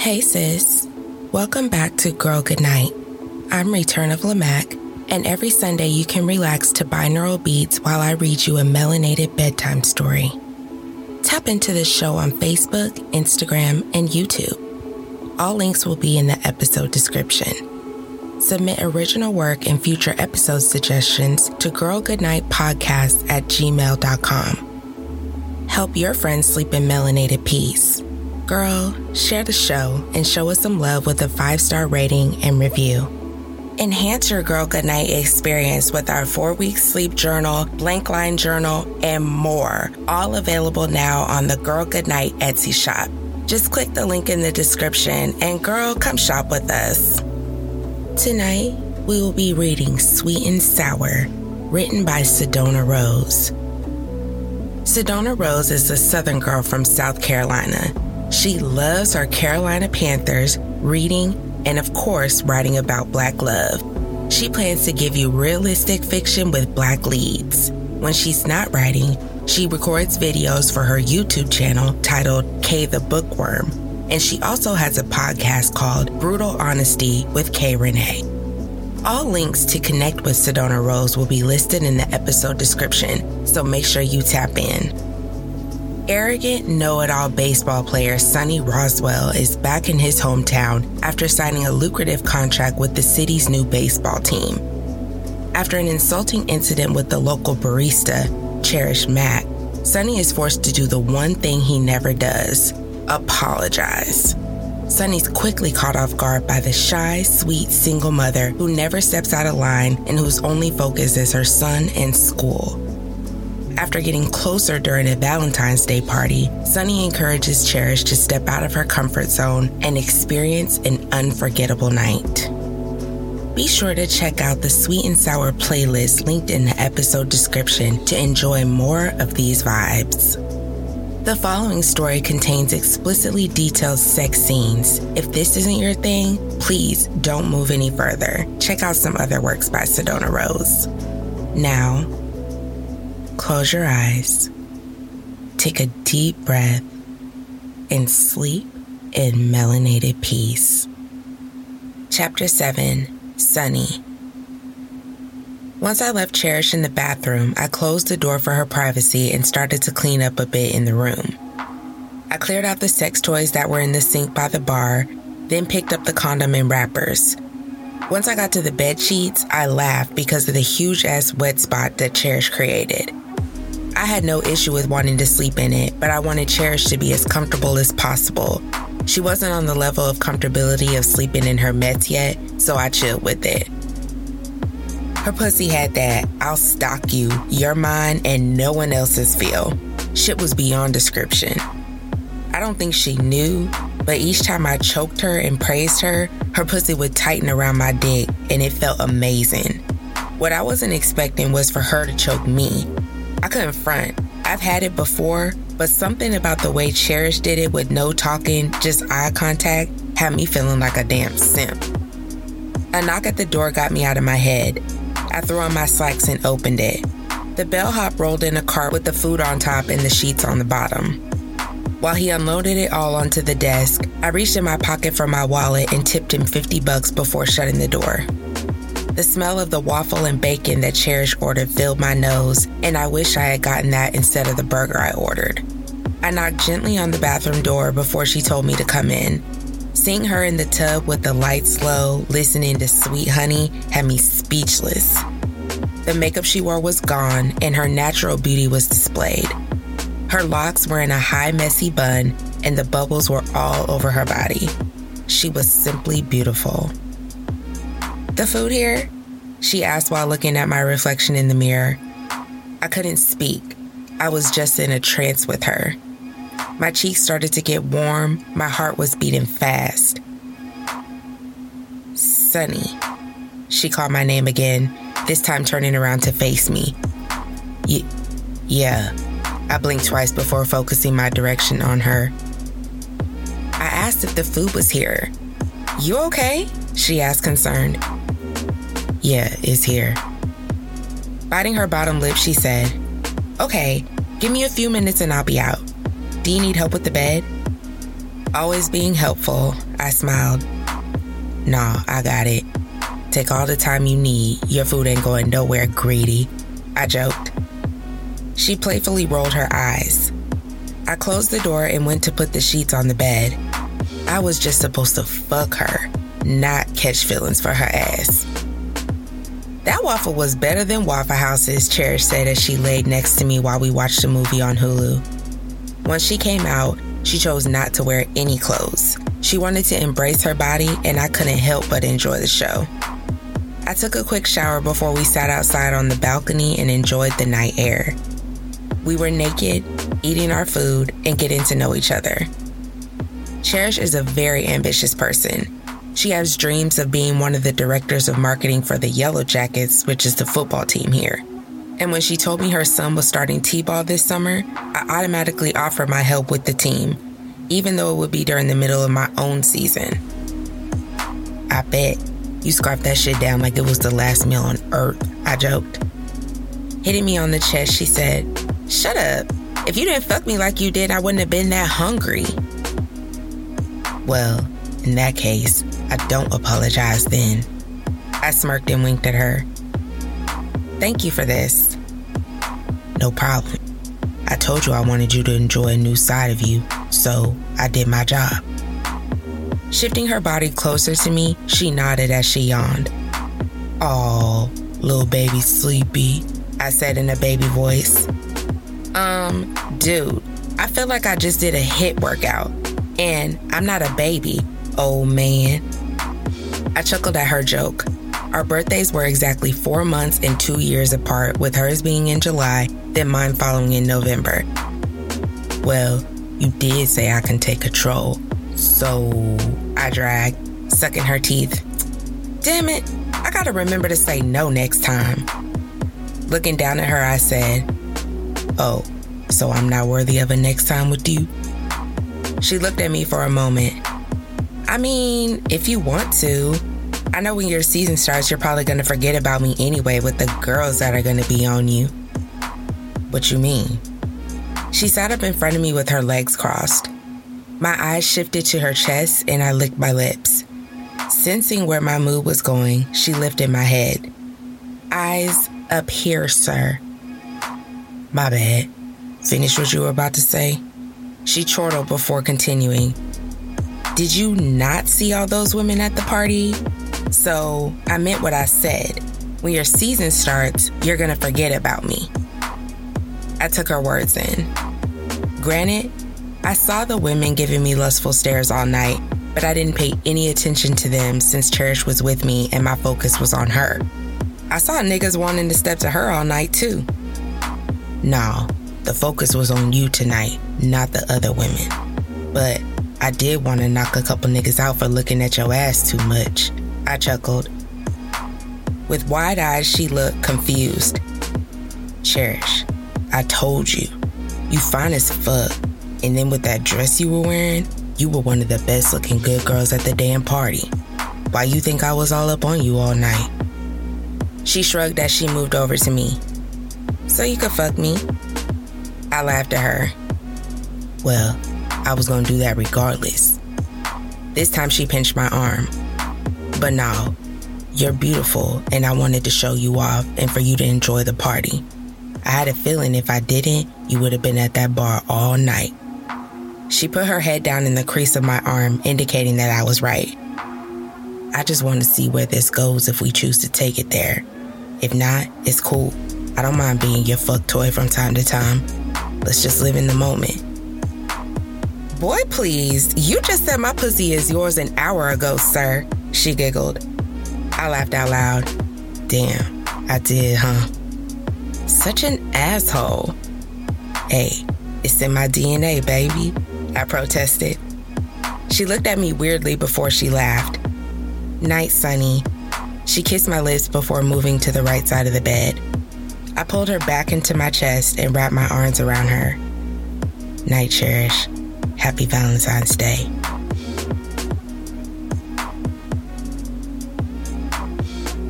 Hey sis, welcome back to Girl Goodnight. I'm Return of Lamac, and every Sunday you can relax to binaural beats while I read you a melanated bedtime story. Tap into the show on Facebook, Instagram, and YouTube. All links will be in the episode description. Submit original work and future episode suggestions to girlgoodnightpodcast at gmail.com. Help your friends sleep in melanated peace. Girl, share the show and show us some love with a five star rating and review. Enhance your Girl Goodnight experience with our four week sleep journal, blank line journal, and more. All available now on the Girl Goodnight Etsy shop. Just click the link in the description and girl, come shop with us. Tonight, we will be reading Sweet and Sour, written by Sedona Rose. Sedona Rose is a Southern girl from South Carolina. She loves her Carolina Panthers, reading, and of course, writing about Black love. She plans to give you realistic fiction with Black leads. When she's not writing, she records videos for her YouTube channel titled K the Bookworm, and she also has a podcast called Brutal Honesty with K Renee. All links to connect with Sedona Rose will be listed in the episode description, so make sure you tap in. Arrogant, know it all baseball player Sonny Roswell is back in his hometown after signing a lucrative contract with the city's new baseball team. After an insulting incident with the local barista, Cherish Mack, Sonny is forced to do the one thing he never does apologize. Sonny's quickly caught off guard by the shy, sweet single mother who never steps out of line and whose only focus is her son and school. After getting closer during a Valentine's Day party, Sunny encourages Cherish to step out of her comfort zone and experience an unforgettable night. Be sure to check out the Sweet and Sour playlist linked in the episode description to enjoy more of these vibes. The following story contains explicitly detailed sex scenes. If this isn't your thing, please don't move any further. Check out some other works by Sedona Rose. Now, close your eyes, take a deep breath, and sleep in melanated peace. Chapter 7 Sunny. Once I left Cherish in the bathroom, I closed the door for her privacy and started to clean up a bit in the room. I cleared out the sex toys that were in the sink by the bar, then picked up the condom and wrappers. Once I got to the bed sheets, I laughed because of the huge ass wet spot that Cherish created. I had no issue with wanting to sleep in it, but I wanted Cherish to be as comfortable as possible. She wasn't on the level of comfortability of sleeping in her Mets yet, so I chilled with it. Her pussy had that I'll stalk you, you're mine, and no one else's feel. Shit was beyond description. I don't think she knew, but each time I choked her and praised her, her pussy would tighten around my dick, and it felt amazing. What I wasn't expecting was for her to choke me. I couldn't front. I've had it before, but something about the way Cherish did it with no talking, just eye contact, had me feeling like a damn simp. A knock at the door got me out of my head. I threw on my slacks and opened it. The bellhop rolled in a cart with the food on top and the sheets on the bottom. While he unloaded it all onto the desk, I reached in my pocket for my wallet and tipped him 50 bucks before shutting the door. The smell of the waffle and bacon that Cherish ordered filled my nose, and I wish I had gotten that instead of the burger I ordered. I knocked gently on the bathroom door before she told me to come in. Seeing her in the tub with the lights low, listening to Sweet Honey, had me speechless. The makeup she wore was gone, and her natural beauty was displayed. Her locks were in a high, messy bun, and the bubbles were all over her body. She was simply beautiful. The food here? She asked while looking at my reflection in the mirror. I couldn't speak. I was just in a trance with her. My cheeks started to get warm, my heart was beating fast. Sunny. She called my name again, this time turning around to face me. Y- yeah. I blinked twice before focusing my direction on her. I asked if the food was here. You okay? She asked, concerned. Yeah, it's here. Biting her bottom lip, she said, Okay, give me a few minutes and I'll be out. Do you need help with the bed? Always being helpful, I smiled. Nah, I got it. Take all the time you need. Your food ain't going nowhere, greedy. I joked. She playfully rolled her eyes. I closed the door and went to put the sheets on the bed. I was just supposed to fuck her, not catch feelings for her ass. That waffle was better than Waffle House's, Cherish said as she laid next to me while we watched a movie on Hulu. Once she came out, she chose not to wear any clothes. She wanted to embrace her body, and I couldn't help but enjoy the show. I took a quick shower before we sat outside on the balcony and enjoyed the night air. We were naked, eating our food, and getting to know each other. Cherish is a very ambitious person. She has dreams of being one of the directors of marketing for the Yellow Jackets, which is the football team here. And when she told me her son was starting T ball this summer, I automatically offered my help with the team, even though it would be during the middle of my own season. I bet you scarfed that shit down like it was the last meal on earth, I joked. Hitting me on the chest, she said, Shut up. If you didn't fuck me like you did, I wouldn't have been that hungry. Well, in that case, I don't apologize then. I smirked and winked at her. Thank you for this. No problem. I told you I wanted you to enjoy a new side of you, so I did my job. Shifting her body closer to me, she nodded as she yawned. Oh, little baby sleepy, I said in a baby voice. Um, dude, I feel like I just did a HIIT workout, and I'm not a baby, old man. I chuckled at her joke. Our birthdays were exactly four months and two years apart, with hers being in July, then mine following in November. Well, you did say I can take control, so I dragged, sucking her teeth. Damn it, I gotta remember to say no next time. Looking down at her, I said, Oh, so I'm not worthy of a next time with you? She looked at me for a moment. I mean, if you want to. I know when your season starts, you're probably gonna forget about me anyway with the girls that are gonna be on you. What you mean? She sat up in front of me with her legs crossed. My eyes shifted to her chest and I licked my lips. Sensing where my mood was going, she lifted my head. Eyes up here, sir. My bad. Finish what you were about to say? She chortled before continuing. Did you not see all those women at the party? So I meant what I said. When your season starts, you're gonna forget about me. I took her words in. Granted, I saw the women giving me lustful stares all night, but I didn't pay any attention to them since Cherish was with me and my focus was on her. I saw niggas wanting to step to her all night too. Nah, the focus was on you tonight, not the other women. But I did want to knock a couple niggas out for looking at your ass too much. I chuckled. With wide eyes, she looked confused. Cherish, I told you, you fine as fuck. And then with that dress you were wearing, you were one of the best looking good girls at the damn party. Why you think I was all up on you all night? She shrugged as she moved over to me. So you could fuck me? I laughed at her. Well, I was gonna do that regardless. This time she pinched my arm. But now, you're beautiful, and I wanted to show you off and for you to enjoy the party. I had a feeling if I didn't, you would have been at that bar all night. She put her head down in the crease of my arm, indicating that I was right. I just want to see where this goes if we choose to take it there. If not, it's cool. I don't mind being your fuck toy from time to time. Let's just live in the moment. Boy, please, you just said my pussy is yours an hour ago, sir. She giggled. I laughed out loud. Damn, I did, huh? Such an asshole. Hey, it's in my DNA, baby, I protested. She looked at me weirdly before she laughed. Night, Sunny. She kissed my lips before moving to the right side of the bed. I pulled her back into my chest and wrapped my arms around her. Night, Cherish. Happy Valentine's Day.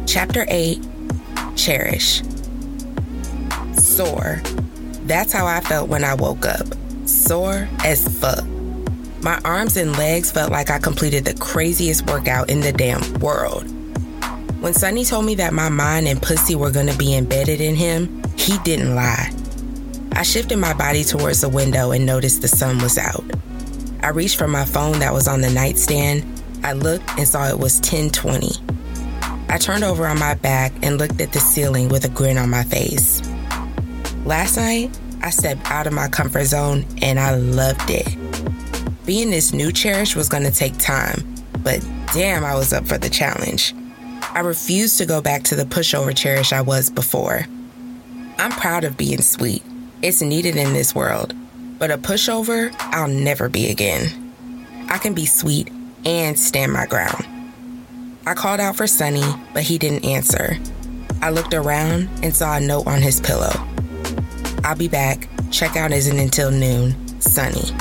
Chapter 8 Cherish. Sore. That's how I felt when I woke up. Sore as fuck. My arms and legs felt like I completed the craziest workout in the damn world. When Sunny told me that my mind and pussy were gonna be embedded in him, he didn't lie. I shifted my body towards the window and noticed the sun was out. I reached for my phone that was on the nightstand. I looked and saw it was 1020. I turned over on my back and looked at the ceiling with a grin on my face. Last night, I stepped out of my comfort zone and I loved it. Being this new Cherish was going to take time, but damn, I was up for the challenge. I refused to go back to the pushover Cherish I was before. I'm proud of being sweet. It's needed in this world, but a pushover, I'll never be again. I can be sweet and stand my ground. I called out for Sunny, but he didn't answer. I looked around and saw a note on his pillow. I'll be back. Checkout isn't until noon. Sunny.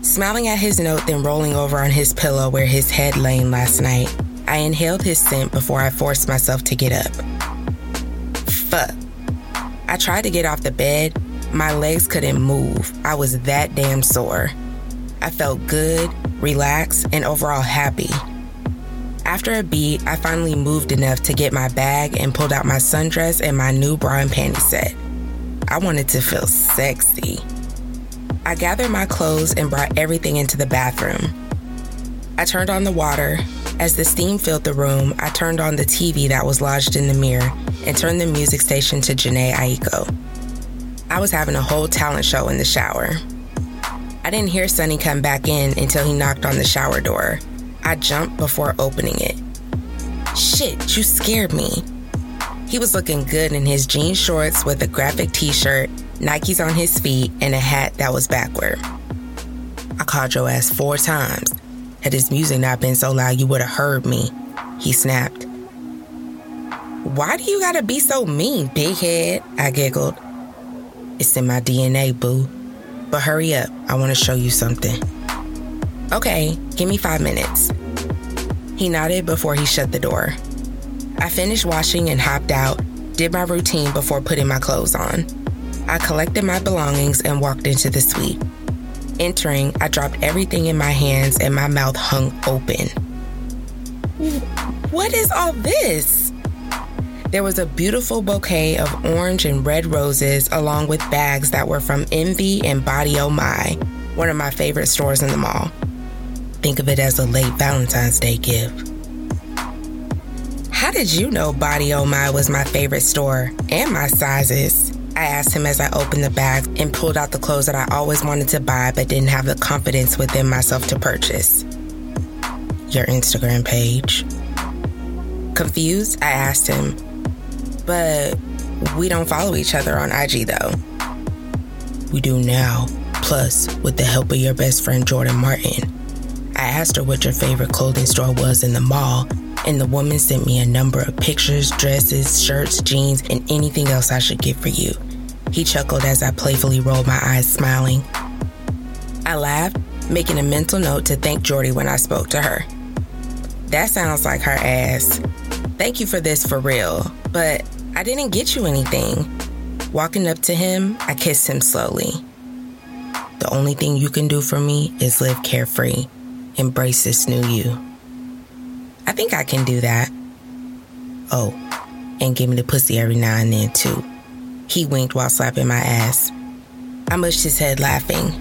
Smiling at his note, then rolling over on his pillow where his head lay last night, I inhaled his scent before I forced myself to get up. I tried to get off the bed. My legs couldn't move. I was that damn sore. I felt good, relaxed, and overall happy. After a beat, I finally moved enough to get my bag and pulled out my sundress and my new bra and panty set. I wanted to feel sexy. I gathered my clothes and brought everything into the bathroom. I turned on the water. As the steam filled the room, I turned on the TV that was lodged in the mirror and turned the music station to Jhené Aiko. I was having a whole talent show in the shower. I didn't hear Sunny come back in until he knocked on the shower door. I jumped before opening it. Shit, you scared me. He was looking good in his jean shorts with a graphic t shirt Nikes on his feet, and a hat that was backward. I called your ass four times. Had his music not been so loud, you would have heard me. He snapped. Why do you gotta be so mean, big head? I giggled. It's in my DNA, boo. But hurry up, I wanna show you something. Okay, give me five minutes. He nodded before he shut the door. I finished washing and hopped out, did my routine before putting my clothes on. I collected my belongings and walked into the suite. Entering, I dropped everything in my hands and my mouth hung open. What is all this? There was a beautiful bouquet of orange and red roses, along with bags that were from Envy and Body Oh My, one of my favorite stores in the mall. Think of it as a late Valentine's Day gift. How did you know Body Oh My was my favorite store and my sizes? I asked him as I opened the bag and pulled out the clothes that I always wanted to buy but didn't have the confidence within myself to purchase. Your Instagram page. Confused, I asked him, but we don't follow each other on IG though. We do now, plus with the help of your best friend Jordan Martin. I asked her what your favorite clothing store was in the mall, and the woman sent me a number of pictures, dresses, shirts, jeans, and anything else I should get for you. He chuckled as I playfully rolled my eyes, smiling. I laughed, making a mental note to thank Jordy when I spoke to her. That sounds like her ass. Thank you for this for real, but I didn't get you anything. Walking up to him, I kissed him slowly. The only thing you can do for me is live carefree, embrace this new you. I think I can do that. Oh, and give me the pussy every now and then, too. He winked while slapping my ass. I mushed his head, laughing.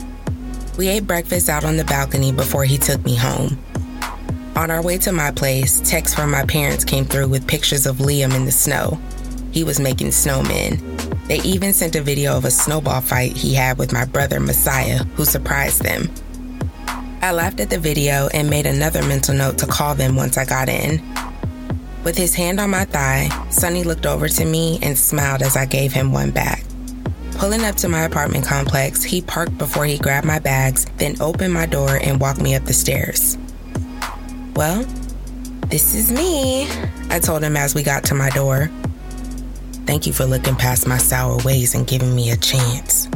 We ate breakfast out on the balcony before he took me home. On our way to my place, texts from my parents came through with pictures of Liam in the snow. He was making snowmen. They even sent a video of a snowball fight he had with my brother Messiah, who surprised them. I laughed at the video and made another mental note to call them once I got in. With his hand on my thigh, Sunny looked over to me and smiled as I gave him one back. Pulling up to my apartment complex, he parked before he grabbed my bags, then opened my door and walked me up the stairs. Well, this is me, I told him as we got to my door. Thank you for looking past my sour ways and giving me a chance.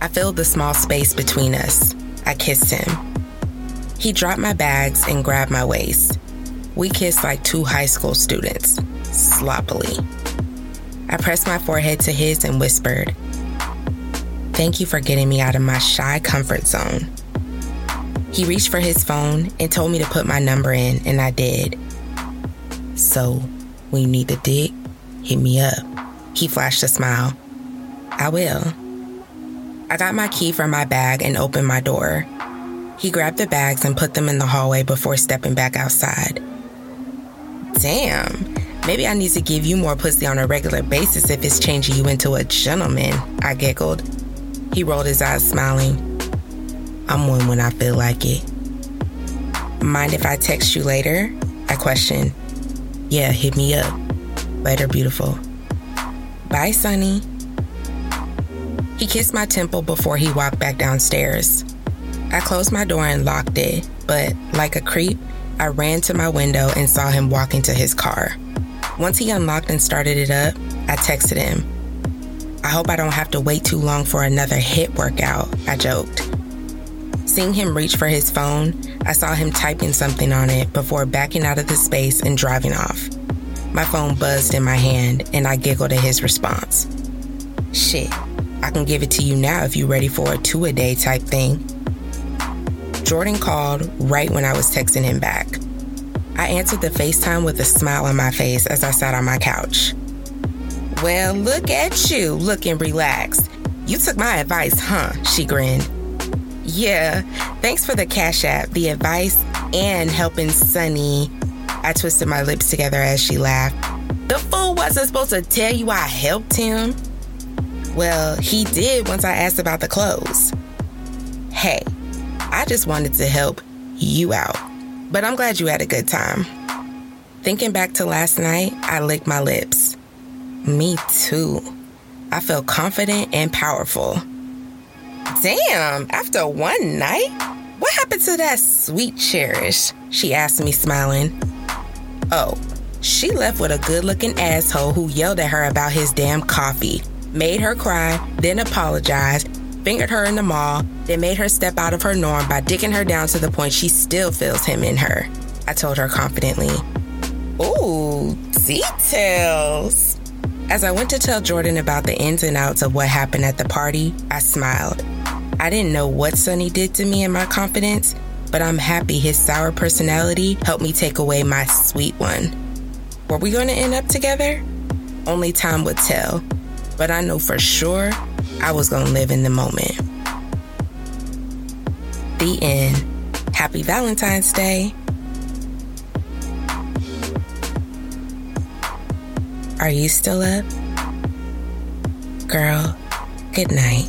I filled the small space between us. I kissed him. He dropped my bags and grabbed my waist. We kissed like two high school students, sloppily. I pressed my forehead to his and whispered, Thank you for getting me out of my shy comfort zone. He reached for his phone and told me to put my number in, and I did. So, when you need the dick, hit me up. He flashed a smile. I will. I got my key from my bag and opened my door. He grabbed the bags and put them in the hallway before stepping back outside. Damn, maybe I need to give you more pussy on a regular basis if it's changing you into a gentleman, I giggled. He rolled his eyes, smiling. I'm one when I feel like it. Mind if I text you later? I questioned. Yeah, hit me up. Later, beautiful. Bye, Sonny. He kissed my temple before he walked back downstairs. I closed my door and locked it, but like a creep, I ran to my window and saw him walking to his car. Once he unlocked and started it up, I texted him. I hope I don't have to wait too long for another HIIT workout, I joked. Seeing him reach for his phone, I saw him typing something on it before backing out of the space and driving off. My phone buzzed in my hand and I giggled at his response. Shit, I can give it to you now if you're ready for a two a day type thing. Jordan called right when I was texting him back. I answered the FaceTime with a smile on my face as I sat on my couch. Well, look at you, looking relaxed. You took my advice, huh? She grinned. Yeah, thanks for the cash app, the advice, and helping Sunny. I twisted my lips together as she laughed. The fool wasn't supposed to tell you I helped him. Well, he did once I asked about the clothes. Hey, I just wanted to help you out. But I'm glad you had a good time. Thinking back to last night, I licked my lips. Me too. I felt confident and powerful. Damn, after one night? What happened to that sweet cherish? She asked me, smiling. Oh, she left with a good looking asshole who yelled at her about his damn coffee, made her cry, then apologized, fingered her in the mall, then made her step out of her norm by dicking her down to the point she still feels him in her. I told her confidently. Ooh, details. As I went to tell Jordan about the ins and outs of what happened at the party, I smiled. I didn't know what Sonny did to me and my confidence, but I'm happy his sour personality helped me take away my sweet one. Were we going to end up together? Only time would tell, but I know for sure I was going to live in the moment. The end. Happy Valentine's Day. Are you still up? Girl, good night.